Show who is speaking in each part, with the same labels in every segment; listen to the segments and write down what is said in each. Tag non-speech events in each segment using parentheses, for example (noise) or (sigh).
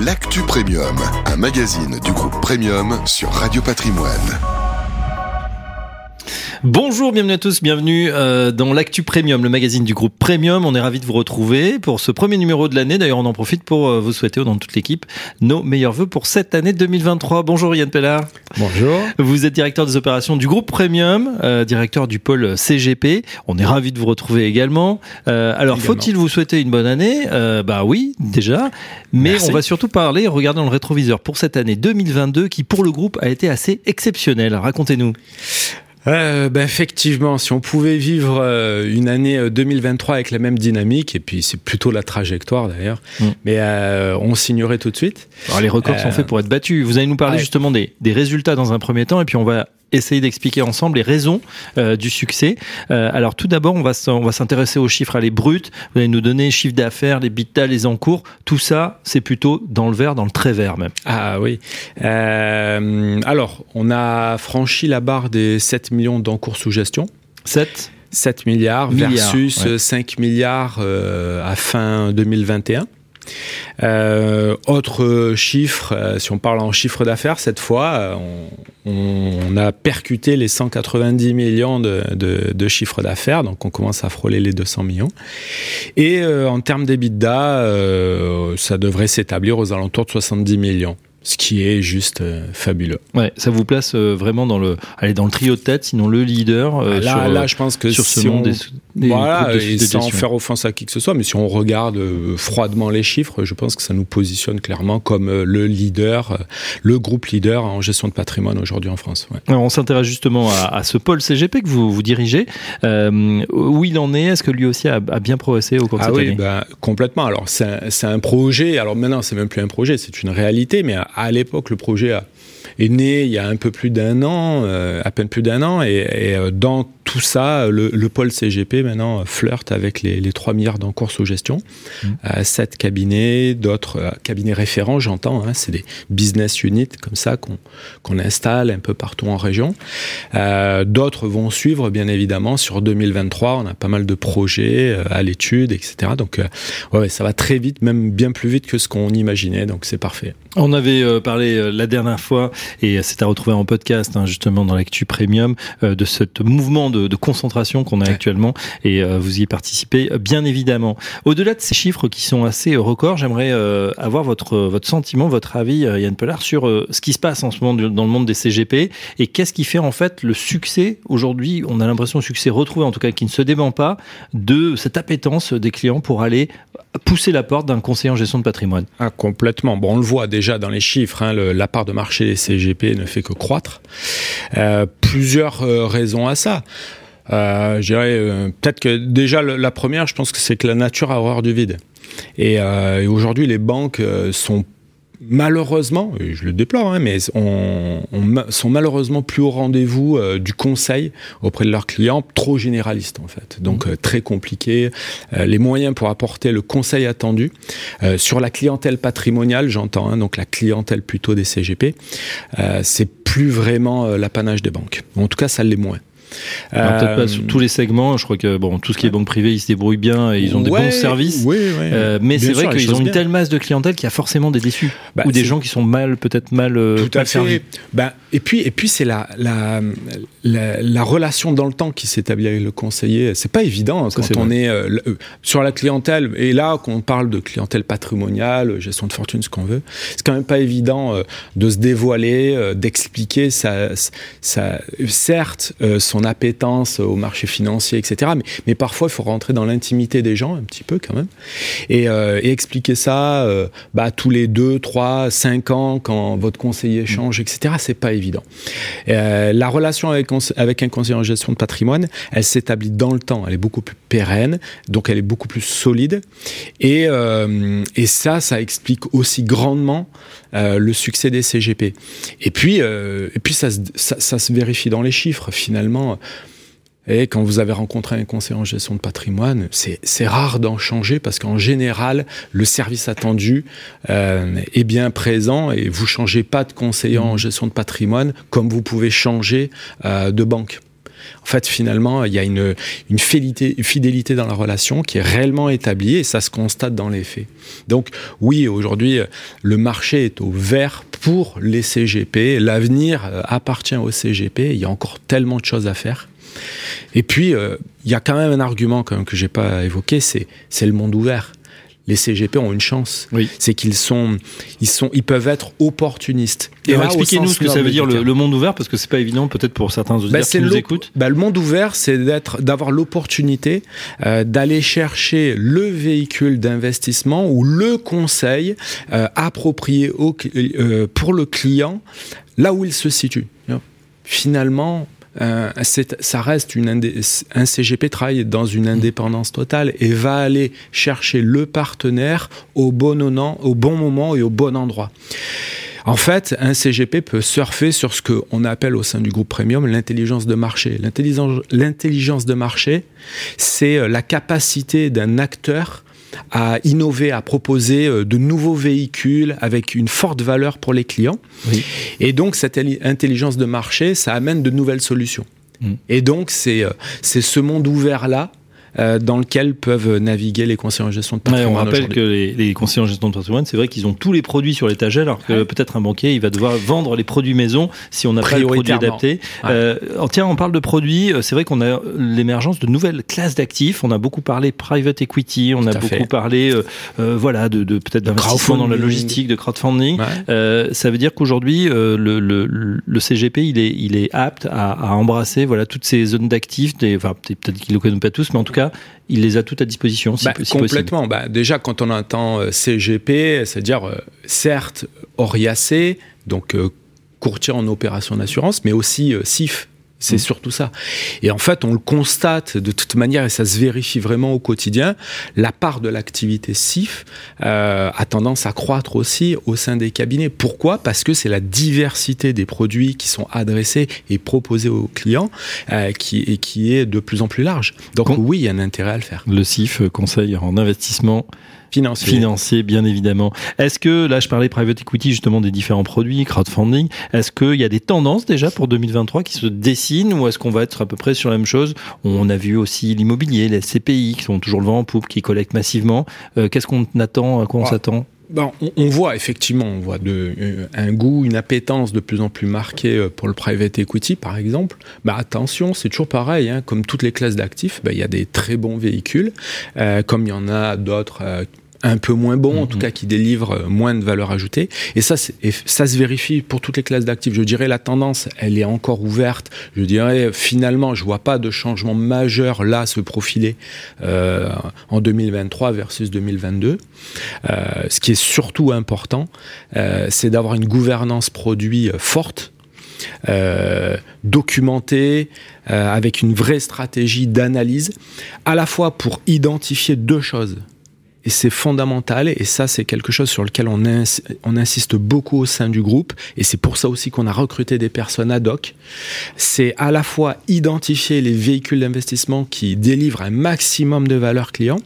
Speaker 1: l'actu Premium, un magazine du groupe Premium sur Radio Patrimoine.
Speaker 2: Bonjour, bienvenue à tous, bienvenue euh, dans l'actu Premium, le magazine du groupe Premium. On est ravi de vous retrouver pour ce premier numéro de l'année. D'ailleurs, on en profite pour euh, vous souhaiter au nom de toute l'équipe nos meilleurs voeux pour cette année 2023. Bonjour Yann Pellard.
Speaker 3: Bonjour.
Speaker 2: Vous êtes directeur des opérations du groupe Premium, euh, directeur du pôle CGP. On est ravi de vous retrouver également. alors, faut-il vous souhaiter une bonne année? Bah oui, déjà. Mais on va surtout parler, regarder dans le rétroviseur pour cette année 2022 qui pour le groupe a été assez exceptionnelle. Racontez-nous.
Speaker 3: Euh, ben effectivement, si on pouvait vivre euh, une année 2023 euh, avec la même dynamique, et puis c'est plutôt la trajectoire d'ailleurs, mm. mais euh, on signerait tout de suite.
Speaker 2: Alors les records sont faits pour être battus. Vous allez nous parler justement des, des résultats dans un premier temps, et puis on va essayer d'expliquer ensemble les raisons euh, du succès. Euh, alors tout d'abord, on va on va s'intéresser aux chiffres, à les bruts. Vous allez nous donner chiffre d'affaires, les bitas, les encours. Tout ça, c'est plutôt dans le vert, dans le très vert même.
Speaker 3: Ah oui. Euh, alors, on a franchi la barre des 7 millions d'encours sous gestion.
Speaker 2: 7
Speaker 3: 7 milliards, versus 5 milliards à fin 2021. Euh, autre chiffre, euh, si on parle en chiffre d'affaires, cette fois, euh, on, a percuté les 190 millions de, de, de chiffre d'affaires, donc on commence à frôler les 200 millions. Et en termes d'EBITDA, ça devrait s'établir aux alentours de 70 millions ce qui est juste euh, fabuleux.
Speaker 2: Ouais, ça vous place euh, vraiment dans le, allez, dans le trio de tête, sinon le leader.
Speaker 3: Euh, là, là, je pense que sur ce monde des, voilà, et sans faire offense à qui que ce soit, mais si on regarde froidement les chiffres, je pense que ça nous positionne clairement comme le leader, le groupe leader en gestion de patrimoine aujourd'hui en France.
Speaker 2: Ouais. Alors, on s'intéresse justement à, à, ce pôle CGP que vous, vous dirigez. où il en est? Est-ce que lui aussi a, a bien progressé au cours de ah cette
Speaker 3: oui,
Speaker 2: année?
Speaker 3: ben, Complètement. Alors, c'est un, un, projet. Alors maintenant, c'est même plus un projet, c'est une réalité, mais à l'époque, le projet est né il y a un peu plus d'un an, euh, à peine plus d'un an, et, et euh, dans tout ça, le, le, pôle CGP maintenant flirte avec les, les 3 milliards d'encours sous gestion. Mmh. Euh, 7 cabinets, d'autres euh, cabinets référents, j'entends, hein, c'est des business units comme ça qu'on qu'on installe un peu partout en région. Euh, d'autres vont suivre, bien évidemment, sur 2023. On a pas mal de projets euh, à l'étude, etc. Donc, euh, ouais, ça va très vite, même bien plus vite que ce qu'on imaginait. Donc, c'est parfait.
Speaker 2: On avait euh, parlé la dernière fois, et c'est à retrouver en podcast, hein, justement, dans l'actu premium, de ce mouvement de, de concentration qu'on a ouais. actuellement et euh, vous y participez bien évidemment. Au-delà de ces chiffres qui sont assez records, j'aimerais euh, avoir votre votre sentiment, votre avis, euh, Yann Pellard, sur ce qui se passe en ce moment dans le monde des CGP et qu'est-ce qui fait en fait le succès aujourd'hui. On a l'impression le succès retrouvé, en tout cas qui ne se dément pas, de cette appétence des clients pour aller pousser la porte d'un conseiller en gestion de patrimoine.
Speaker 3: Ah, complètement. Bon, on le voit déjà dans les chiffres. Hein, le, la part de marché des CGP ne fait que croître. Euh, plusieurs euh, raisons à ça. Euh, je dirais euh, peut-être que déjà la première, je pense que c'est que la nature a horreur du vide. Et, euh, et aujourd'hui, les banques euh, sont malheureusement, et je le déplore, hein, mais on, on, sont malheureusement plus au rendez-vous euh, du conseil auprès de leurs clients, trop généralistes en fait. Donc mmh. euh, très compliqué. Euh, les moyens pour apporter le conseil attendu euh, sur la clientèle patrimoniale, j'entends, hein, donc la clientèle plutôt des CGP, euh, c'est plus vraiment l'apanage des banques. En tout cas, ça l'est moins.
Speaker 2: Alors, peut-être pas sur tous les segments. Je crois que bon, tout ce qui est banque privée, ils se débrouillent bien et ils ont des
Speaker 3: ouais,
Speaker 2: bons services.
Speaker 3: Ouais, ouais,
Speaker 2: euh, mais c'est vrai qu'ils ont une bien. telle masse de clientèle qu'il y a forcément des déçus bah, ou des gens qui sont mal, peut-être mal,
Speaker 3: tout
Speaker 2: mal
Speaker 3: à servis. Fait. Ben, et puis, et puis c'est la, la, la, la, relation dans le temps qui s'établit avec le conseiller. C'est pas évident Ça, quand est on vrai. est euh, sur la clientèle. Et là, qu'on parle de clientèle patrimoniale, gestion de fortune, ce qu'on veut, c'est quand même pas évident euh, de se dévoiler, euh, d'expliquer sa, sa, certes euh, son appétence au marché financier, etc. Mais, parfois, il faut rentrer dans l'intimité des gens un petit peu quand même et, euh, expliquer ça euh, bah, tous les deux, trois, cinq ans quand votre conseiller change, etc. C'est pas évident. Euh, la relation avec, un conseiller en gestion de patrimoine, elle s'établit dans le temps. Elle est beaucoup plus pérenne, donc elle est beaucoup plus solide. Et ça, ça explique aussi grandement euh, le succès des CGP. Et puis, euh, et puis ça, ça, ça, se vérifie dans les chiffres. Finalement, et quand vous avez rencontré un conseiller en gestion de patrimoine, c'est rare d'en changer parce qu'en général, le service attendu euh, est bien présent et vous changez pas de conseiller mmh. en gestion de patrimoine comme vous pouvez changer euh, de banque. En fait, finalement, il y a une, fidélité, dans la relation qui est réellement établie et ça se constate dans les faits. Donc oui, aujourd'hui, le marché est au vert pour les CGP. L'avenir euh, appartient aux CGP. Il y a encore tellement de choses à faire. Et puis, euh, il y a quand même un argument que j'ai pas évoqué, c'est le monde ouvert les CGP ont une chance. C'est qu'ils sont, ils sont, ils peuvent être opportunistes.
Speaker 2: Et expliquez-nous ce que ça veut dire le, monde ouvert, parce que c'est pas évident peut-être pour certains auditeurs bah, qui nous écoutent.
Speaker 3: Bah, le monde ouvert, c'est d'être, d'avoir l'opportunité euh, d'aller chercher le véhicule d'investissement ou le conseil euh, approprié au, euh, pour le client là où il se situe. Finalement, ça reste une un CGP travaille dans une indépendance totale et va aller chercher le partenaire au bon, au bon moment et au bon endroit. En fait, un CGP peut surfer sur ce qu'on appelle au sein du groupe Premium l'intelligence de marché. L'intelligence de marché, c'est euh, la capacité d'un acteur à innover, à proposer euh, de nouveaux véhicules avec une forte valeur pour les clients. Et donc, cette intelligence de marché, ça amène de nouvelles solutions. Mm. Et donc, c'est euh, ce monde ouvert-là euh, dans lequel peuvent naviguer les conseillers en gestion de patrimoine.
Speaker 2: on rappelle que les, conseillers en gestion de patrimoine, c'est vrai qu'ils ont tous les produits sur l'étagère, alors que peut-être un banquier, il va devoir vendre les produits maison si on n'a pas le produit adapté. Euh, tiens, on parle de produits. Euh, c'est vrai qu'on a l'émergence de nouvelles classes d'actifs. On a beaucoup parlé private equity, on a beaucoup parlé, euh, voilà, de, de peut-être d'investissement dans la logistique, de crowdfunding. ça veut dire qu'aujourd'hui, le, le, le, CGP, il est, il est apte à, à embrasser, voilà, toutes ces zones d'actifs. Enfin, peut-être qu'il ne le connaît pas tous, mais en tout cas il les a toutes à disposition. Si,
Speaker 3: bah, complètement. Bah, déjà, quand on entend euh, CGP, c'est-à-dire euh, certes oriacé, donc euh, courtier en opération d'assurance, mais aussi CIF, c'est mm. surtout ça. Et en fait, on le constate de toute manière, et ça se vérifie vraiment au quotidien, la part de l'activité SIF euh, a tendance à croître aussi au sein des cabinets. Pourquoi? Parce que c'est la diversité des produits qui sont adressés et proposés aux clients euh, qui, et qui est de plus en plus large. Donc oui, il y a un intérêt à le faire.
Speaker 2: Le SIF, euh, conseil en investissement
Speaker 3: Financier.
Speaker 2: Financier, bien évidemment. Est-ce que, là, je parlais private equity, justement, des différents produits, crowdfunding. Est-ce qu'il y a des tendances déjà pour 2023 qui se dessinent ou est-ce qu'on va être à peu près sur la même chose? On a vu aussi l'immobilier, les CPI qui sont toujours le vent en poupe, qui collectent massivement. Euh, qu'est-ce qu'on attend À quoi on ah. s'attend?
Speaker 3: Ben, on, voit effectivement, on voit de, euh, un goût, une appétence de plus en plus marquée euh, pour le private equity, par exemple. Ben, attention, c'est toujours pareil, hein, comme toutes les classes d'actifs, ben, il y a des très bons véhicules, comme il y en a d'autres un peu moins bon, en tout mhm. cas qui délivre euh, moins de valeur ajoutée. Et ça, ça se vérifie pour toutes les classes d'actifs. Je dirais la tendance, elle est encore ouverte. Je dirais finalement, je vois pas de changement majeur là se profiler euh, en 2023 versus 2022. Euh, ce qui est surtout important, euh, c'est d'avoir une gouvernance produit euh, forte. Euh, documentée, avec une vraie stratégie d'analyse, à la fois pour identifier deux choses et c'est fondamental et ça c'est quelque chose sur lequel on, on insiste beaucoup au sein du groupe et c'est pour ça aussi qu'on a recruté des personnes ad hoc. C'est à la fois identifier les véhicules d'investissement qui délivrent un maximum de valeur client,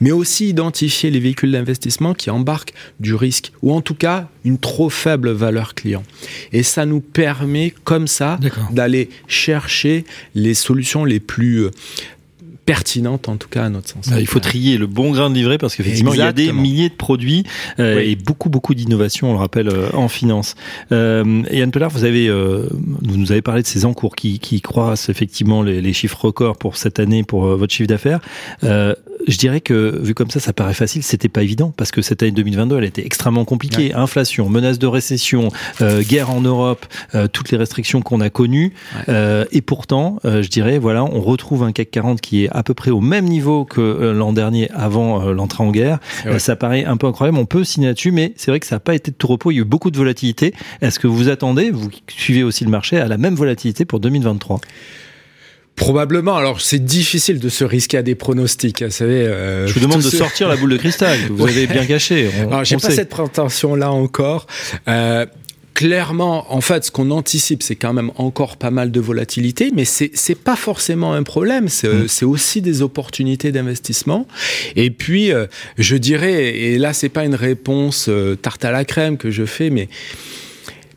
Speaker 3: mais aussi identifier les véhicules d'investissement qui embarquent du risque ou en tout cas une trop faible valeur client. Et ça nous permet comme ça d'aller chercher les solutions les plus pertinente en tout cas à notre sens.
Speaker 2: Il faut trier le bon grain de livret parce qu'effectivement il y a des milliers de produits euh, et beaucoup beaucoup d'innovations, on le rappelle, euh, en finance. Euh, Yann Pellard, vous avez, euh, vous nous avez parlé de ces encours qui, qui croissent effectivement les, les chiffres records pour cette année pour euh, votre chiffre d'affaires. Je dirais que vu comme ça, ça paraît facile, c'était pas évident parce que cette année 2022, elle était extrêmement compliquée. Inflation, menace de récession, guerre en Europe, toutes les restrictions qu'on a connues. et pourtant, je dirais, voilà, on retrouve un CAC 40 qui est à peu près au même niveau que euh, l'an dernier avant euh, l'entrée en guerre. Euh, ça paraît un peu incroyable. On peut signer là-dessus, mais c'est vrai que ça n'a pas été de tout repos. Il y a eu beaucoup de volatilité. Est-ce que vous attendez, vous suivez aussi le marché, à la même volatilité pour 2023
Speaker 3: Probablement. Alors, c'est difficile de se risquer à des pronostics. Vous savez,
Speaker 2: je vous demande de sortir la boule de cristal que (laughs) vous avez bien cachée.
Speaker 3: J'ai pas cette prétention-là encore. Euh, clairement, en fait, ce qu'on anticipe, c'est quand même encore pas mal de volatilité, mais c'est c'est pas forcément un problème. C'est mm. aussi des opportunités d'investissement. Et puis, euh, je dirais, et là, c'est pas une réponse euh, tarte à la crème que je fais, mais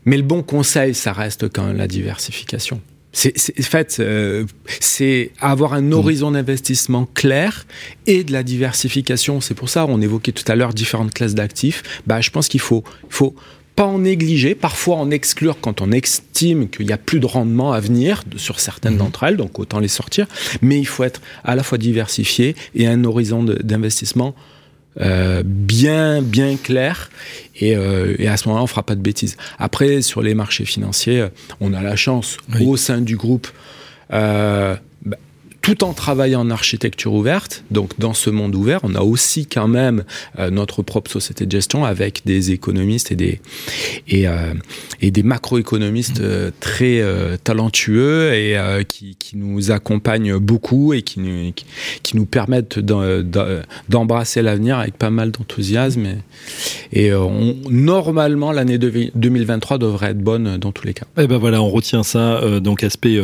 Speaker 3: mais le bon conseil, ça reste quand même la diversification. C'est, fait, euh, c'est avoir un horizon d'investissement clair et de la diversification. C'est pour ça, on évoquait tout à l'heure différentes classes d'actifs. Bah, je pense qu'il faut, faut pas en négliger, parfois en exclure quand on estime qu'il n'y a plus de rendement à venir sur certaines mhm. d'entre elles, donc autant les sortir. Mais il faut être à la fois diversifié et un horizon d'investissement euh, bien bien clair et, euh, et à ce moment-là on fera pas de bêtises. Après sur les marchés financiers, on a la chance au sein du groupe euh, tout en travaillant en architecture ouverte, donc dans ce monde ouvert, on a aussi quand même euh, notre propre société de gestion avec des économistes et des et, euh, et des macroéconomistes euh, très talentueux et qui, qui, nous accompagnent beaucoup et qui nous, qui, nous permettent d'embrasser l'avenir avec pas mal d'enthousiasme et, et on, normalement l'année 2023 devrait être bonne dans tous les cas.
Speaker 2: Et eh ben voilà, on retient ça donc aspect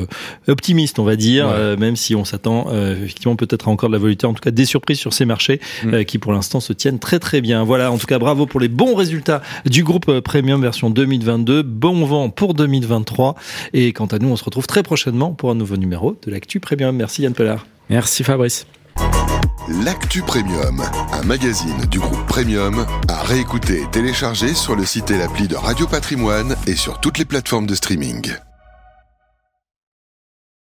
Speaker 2: optimiste on va dire, même si on s'attend euh, effectivement peut-être encore de la volatilité, en tout cas des surprises sur ces marchés mm. euh, qui pour l'instant se tiennent très très bien. Voilà, en tout cas bravo pour les bons résultats du groupe euh, Premium version 2022. Bon vent pour 2023. Et quant à nous, on se retrouve très prochainement pour un nouveau numéro de l'Actu Premium. Merci Yann Pellard.
Speaker 3: Merci Fabrice.
Speaker 1: L'Actu Premium, un magazine du groupe Premium, à réécouter et télécharger sur le site et l'appli de Radio Patrimoine et sur toutes les plateformes de streaming.